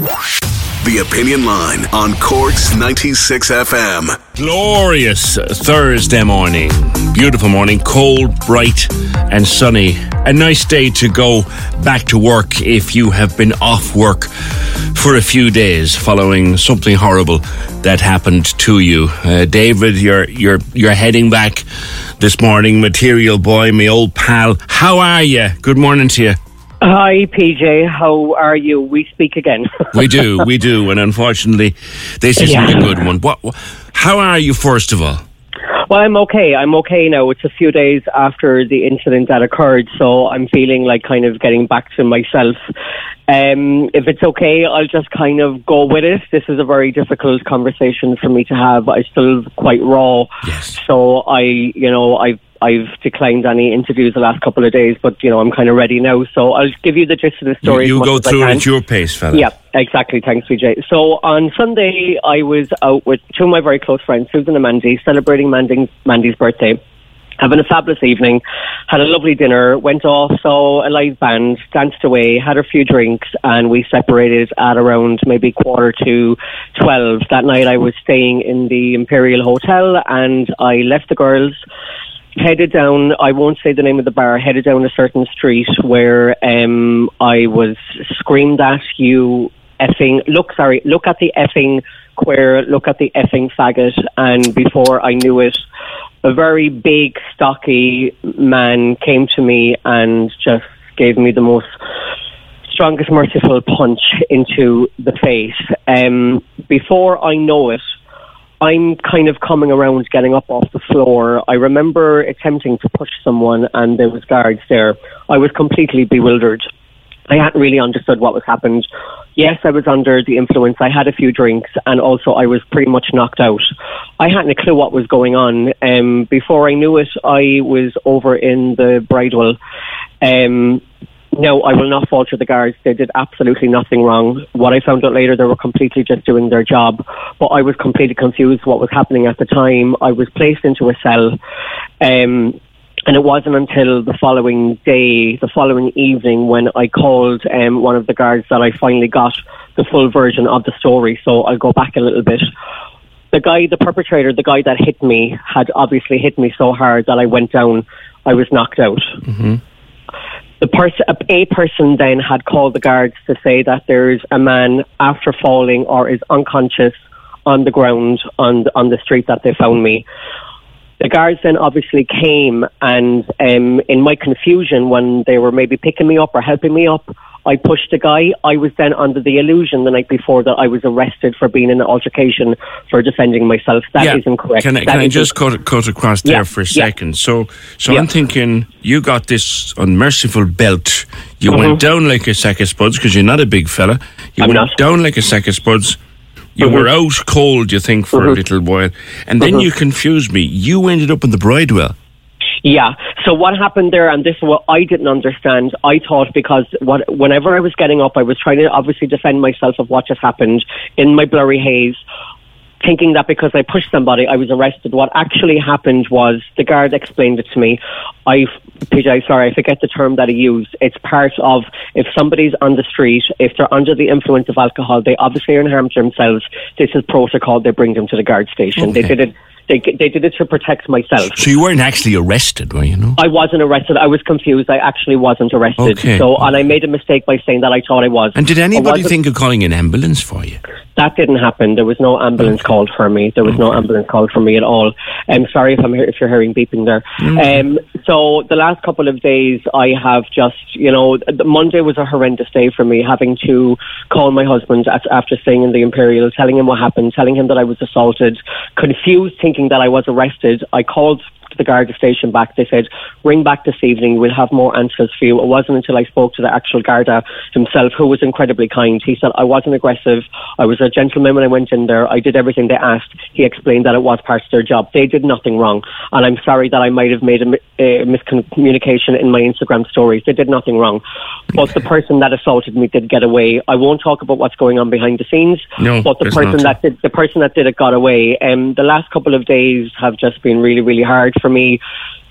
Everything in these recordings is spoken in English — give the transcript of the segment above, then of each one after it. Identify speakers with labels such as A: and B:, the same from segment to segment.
A: The Opinion Line on Corks 96 FM.
B: Glorious Thursday morning. Beautiful morning, cold, bright, and sunny. A nice day to go back to work if you have been off work for a few days following something horrible that happened to you. Uh, David, you're you're you're heading back this morning. Material boy, my old pal. How are you? Good morning to you.
C: Hi, PJ. How are you? We speak again.
B: we do, we do, and unfortunately, this isn't
C: Yeah.
B: a good one. What? How are you, first of all?
C: well, I'm okay. I'm okay now. It's a few days after the incident that occurred, so I'm feeling like kind of getting back to myself. Um, if it's okay, I'll just kind of go with it. This is a very difficult conversation for me to have. I'm still quite raw.
B: Yes.
C: So I, you know, I've I've declined any interviews the last couple of days, but you know, I'm kind of ready now. So I'll give you the gist of the story. as
B: you go through it at your pace, fella.
C: Yeah, exactly. Thanks, PJ. So on Sunday, I was out with two of my very close friends, Susan and Mandy, celebrating Mandy's, Mandy's birthday. Having a fabulous evening, had a lovely dinner, went off, saw a live band, danced away, had a few drinks, and we separated at around maybe quarter to 12. That night I was staying in the Imperial Hotel and I left the girls headed down I won't say the name of the bar, headed down a certain street where um I was screamed at you effing look sorry, look at the effing queer, look at the effing faggot and before I knew it a very big, stocky man came to me and just gave me the most strongest merciful punch into the face. Um, before I know it, I'm kind of coming around, getting up off the floor. I remember attempting to push someone, and there was guards there. I was completely bewildered. I hadn't really understood what was happened. Yes, I was under the influence. I had a few drinks, and also I was pretty much knocked out. I hadn't a clue what was going on. Um, before I knew it, I was over in the bridewell. Um, no, I will not falter the guards. They did absolutely nothing wrong. What I found out later, they were completely just doing their job. But I was completely confused what was happening at the time. I was placed into a cell. Um, and it wasn't until the following day, the following evening, when I called um, one of the guards that I finally got the full version of the story. So I'll go back a little bit. The guy, the perpetrator, the guy that hit me, had obviously hit me so hard that I went down. I was knocked out. The a person then had called the guards to say that there's a man after falling or is unconscious on the ground on the, on the street that they found me. The guards then obviously came, and um, in my confusion, when they were maybe picking me up or helping me up, I pushed a guy. I was then under the illusion the night before that I was arrested for being in an altercation for defending myself. That
B: yeah.
C: not correct.
B: Can I, can I just cut, cut across there
C: Yeah,
B: for a
C: yeah.
B: second? So, so
C: Yeah.
B: I'm thinking you got this unmerciful belt. You went down like a sack of spuds because you're not a big fella. You
C: Mm-hmm. I'm
B: went
C: not. Mm-hmm.
B: down like a sack of spuds. You were out cold, you think, for a little while, and then you confused me. You ended up in the bridewell.
C: Yeah. So what happened there, and this is what I didn't understand. I thought because what, whenever I was getting up, I was trying to obviously defend myself of what just happened in my blurry haze, thinking that because I pushed somebody, I was arrested. What actually happened was the guard explained it to me. I, PJ, sorry, I forget the term that he used. It's part of if somebody's on the street, if they're under the influence of alcohol, they obviously are in harm to themselves. This is protocol. They bring them to the guard station. They did it. They they did it to protect myself.
B: So you weren't actually arrested, were you? No.
C: I wasn't arrested. I was confused. I actually wasn't arrested.
B: Okay.
C: So, and I made a mistake by saying that I thought I was.
B: And did anybody think of calling an ambulance for you?
C: That didn't happen. There was no ambulance called for me. There was no ambulance called for me at all. I'm sorry if I'm if you're hearing beeping there. Um, so the last couple of days, I have just you know, Monday was a horrendous day for me, having to call my husband at, after staying in the Imperial, telling him what happened, telling him that I was assaulted, confused, thinking that I was arrested. I called the Garda station back. They said, ring back this evening. We'll have more answers for you. It wasn't until I spoke to the actual Garda himself, who was incredibly kind. He said, I wasn't aggressive. I was a gentleman when I went in there. I did everything they asked. He explained that it was part of their job. They did nothing wrong. And I'm sorry that I might have made a, a miscommunication in my Instagram stories. They did nothing wrong. But the person that assaulted me did get away. I won't talk about what's going on behind the scenes.
B: No,
C: but the person
B: not.
C: that did the person that did it got away. Um, the last couple of days have just been really, really hard for me.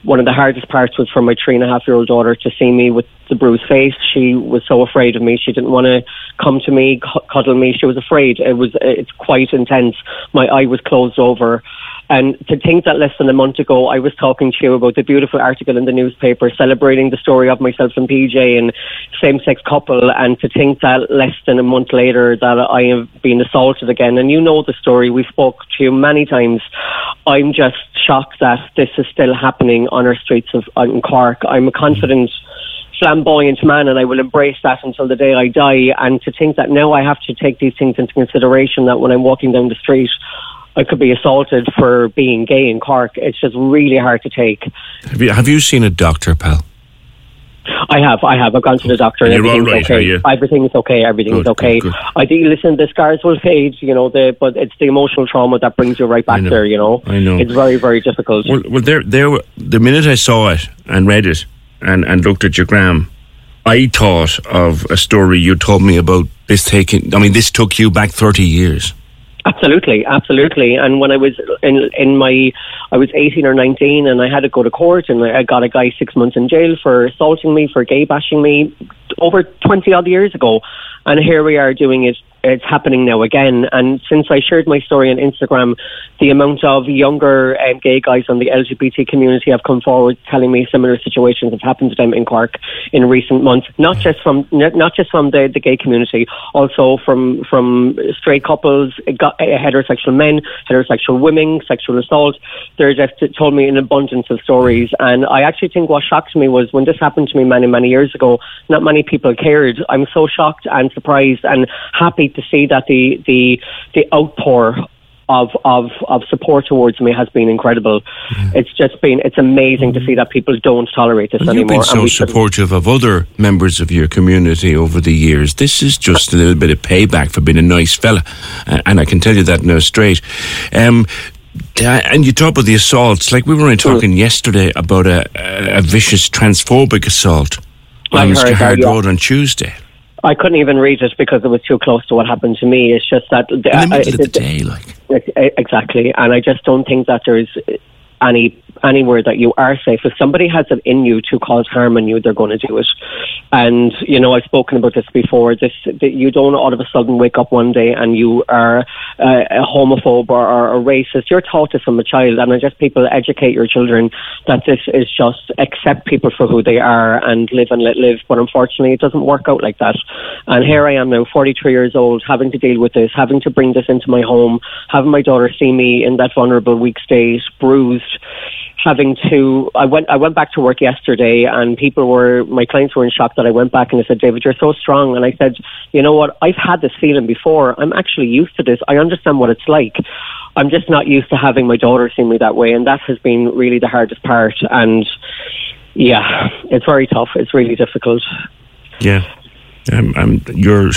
C: One of the hardest parts was for my three and a half year old daughter to see me with the bruised face. She was so afraid of me. She didn't want to come to me, cuddle me. She was afraid. It was it's quite intense. My eye was closed over. And to think that less than a month ago, I was talking to you about the beautiful article in the newspaper celebrating the story of myself and PJ and same-sex couple, and to think that less than a month later that I have been assaulted again. And you know the story. We spoke to you many times. I'm just shocked that this is still happening on our streets of in Cork. I'm a confident flamboyant man and I will embrace that until the day I die and to think that now I have to take these things into consideration that when I'm walking down the street I could be assaulted for being gay in Cork. It's just really hard to take.
B: Have you, have you seen a doctor, pal?
C: I have, I have. I've gone to the doctor and
B: You're all
C: everything's
B: right, are
C: okay.
B: you?
C: Everything's okay. Everything's
B: Good,
C: okay.
B: good, good.
C: I think, listen, the scars will fade, you know, the, but it's the emotional trauma that brings you right back there, you know.
B: I know.
C: It's very, very difficult.
B: Well, well, there, there. The minute I saw it and read it and, and looked at your gram, I thought of a story you told me about this taking. I mean, this took you back thirty years.
C: Absolutely, absolutely. And when I was in in my, I was eighteen or nineteen, and I had to go to court, and I got a guy six months in jail for assaulting me, for gay bashing me, over twenty odd years ago. And here we are doing it. It's happening now again. And since I shared my story on Instagram, the amount of younger um, gay guys on the LGBT community have come forward telling me similar situations have happened to them in Cork in recent months. Not just from not just from the, the gay community, also from from straight couples, uh, heterosexual men, heterosexual women, sexual assault. They're just told me an abundance of stories, and I actually think what shocked me was when this happened to me many many years ago. Not many people cared. I'm so shocked and surprised and happy to see that the the the outpour of, of, of support towards me has been incredible. It's just been, it's amazing to see that people don't tolerate this
B: Well, you've been so supportive of other members of your community over the years. This is just a little bit of payback for being a nice fella, and I can tell you that now straight. Um, and you talk about the assaults. Like we were only
C: Hmm.
B: talking yesterday about a, a, vicious transphobic assault
C: I
B: on Skehard
C: yeah.
B: Road on Tuesday.
C: I couldn't even read it because it was too close to what happened to me. It's just that.
B: In the
C: I-
B: middle of the day, like.
C: Exactly, and I just don't think that there's any anywhere that you are safe. If somebody has it in you to cause harm on you, they're going to do it. And you know, I've spoken about this before. This that you don't all of a sudden wake up one day and you are uh, a homophobe or, or a racist. You're taught this from a child, and I just people educate your children that this is just accept people for who they are and live and let live. But unfortunately, it doesn't work out like that. And here I am now, 43 years old, having to deal with this, having to bring this into my home, having my daughter see me in that vulnerable weak state, bruised having to I went I went back to work yesterday and people were my clients were in shock that I went back and they said, David, you're so strong and I said, You know what, I've had this feeling before. I'm actually used to this. I understand what it's like. I'm just not used to having my daughter see me that way and that has been really the hardest part and yeah, it's very tough. It's really difficult.
B: Yeah, I'm, I'm. You're.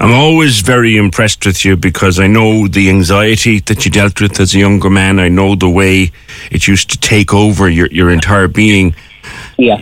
B: I'm always very impressed with you because I know the anxiety that you dealt with as a younger man. I know the way it used to take over your your entire being.
C: Yeah.
B: Uh,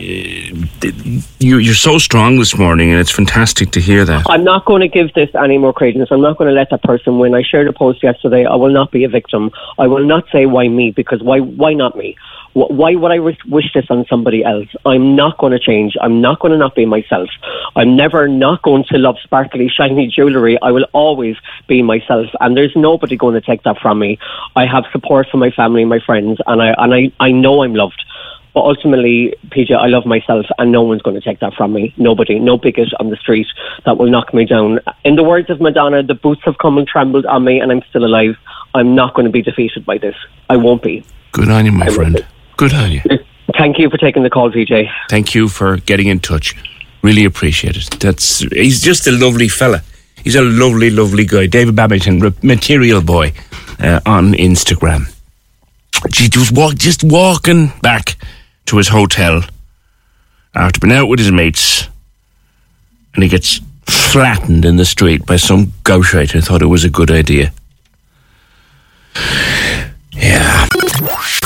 B: you, you're so strong this morning, and it's fantastic to hear that.
C: I'm not going to give this any more credence. I'm not going to let that person win. I shared a post yesterday. I will not be a victim. I will not say why me because why why not me? Wh- Why would I wish, this on somebody else? I'm not going to change. I'm not going to not be myself. I'm never not going to love sparkly, shiny jewellery. I will always be myself, and there's nobody going to take that from me. I have support from my family, and my friends, and I and I, I know I'm loved. But ultimately, PJ, I love myself, and no one's going to take that from me. Nobody, no bigot on the street that will knock me down. In the words of Madonna, the boots have come and trembled on me, and I'm still alive. I'm not going to be defeated by this. I won't be.
B: Good on you, my
C: I
B: friend. Good on you.
C: Thank you for taking the call, PJ.
B: Thank you for getting in touch. Really appreciate it. That's he's just a lovely fella. He's a lovely, lovely guy. David Babington, re- Material Boy, uh, on Instagram. He was walk, just walking back to his hotel after being out with his mates, and he gets flattened in the street by some gauchite who thought it was a good idea. Yeah.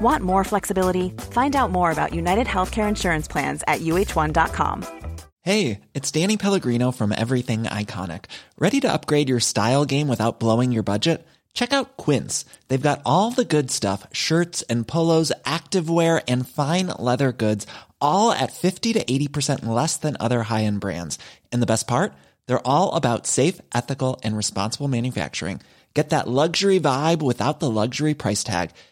D: Want more flexibility? Find out more about United Healthcare Insurance Plans at uh1.com.
E: Hey, it's Danny Pellegrino from Everything Iconic. Ready to upgrade your style game without blowing your budget? Check out Quince. They've got all the good stuff shirts and polos, activewear, and fine leather goods, all at 50 to 80% less than other high end brands. And the best part? They're all about safe, ethical, and responsible manufacturing. Get that luxury vibe without the luxury price tag.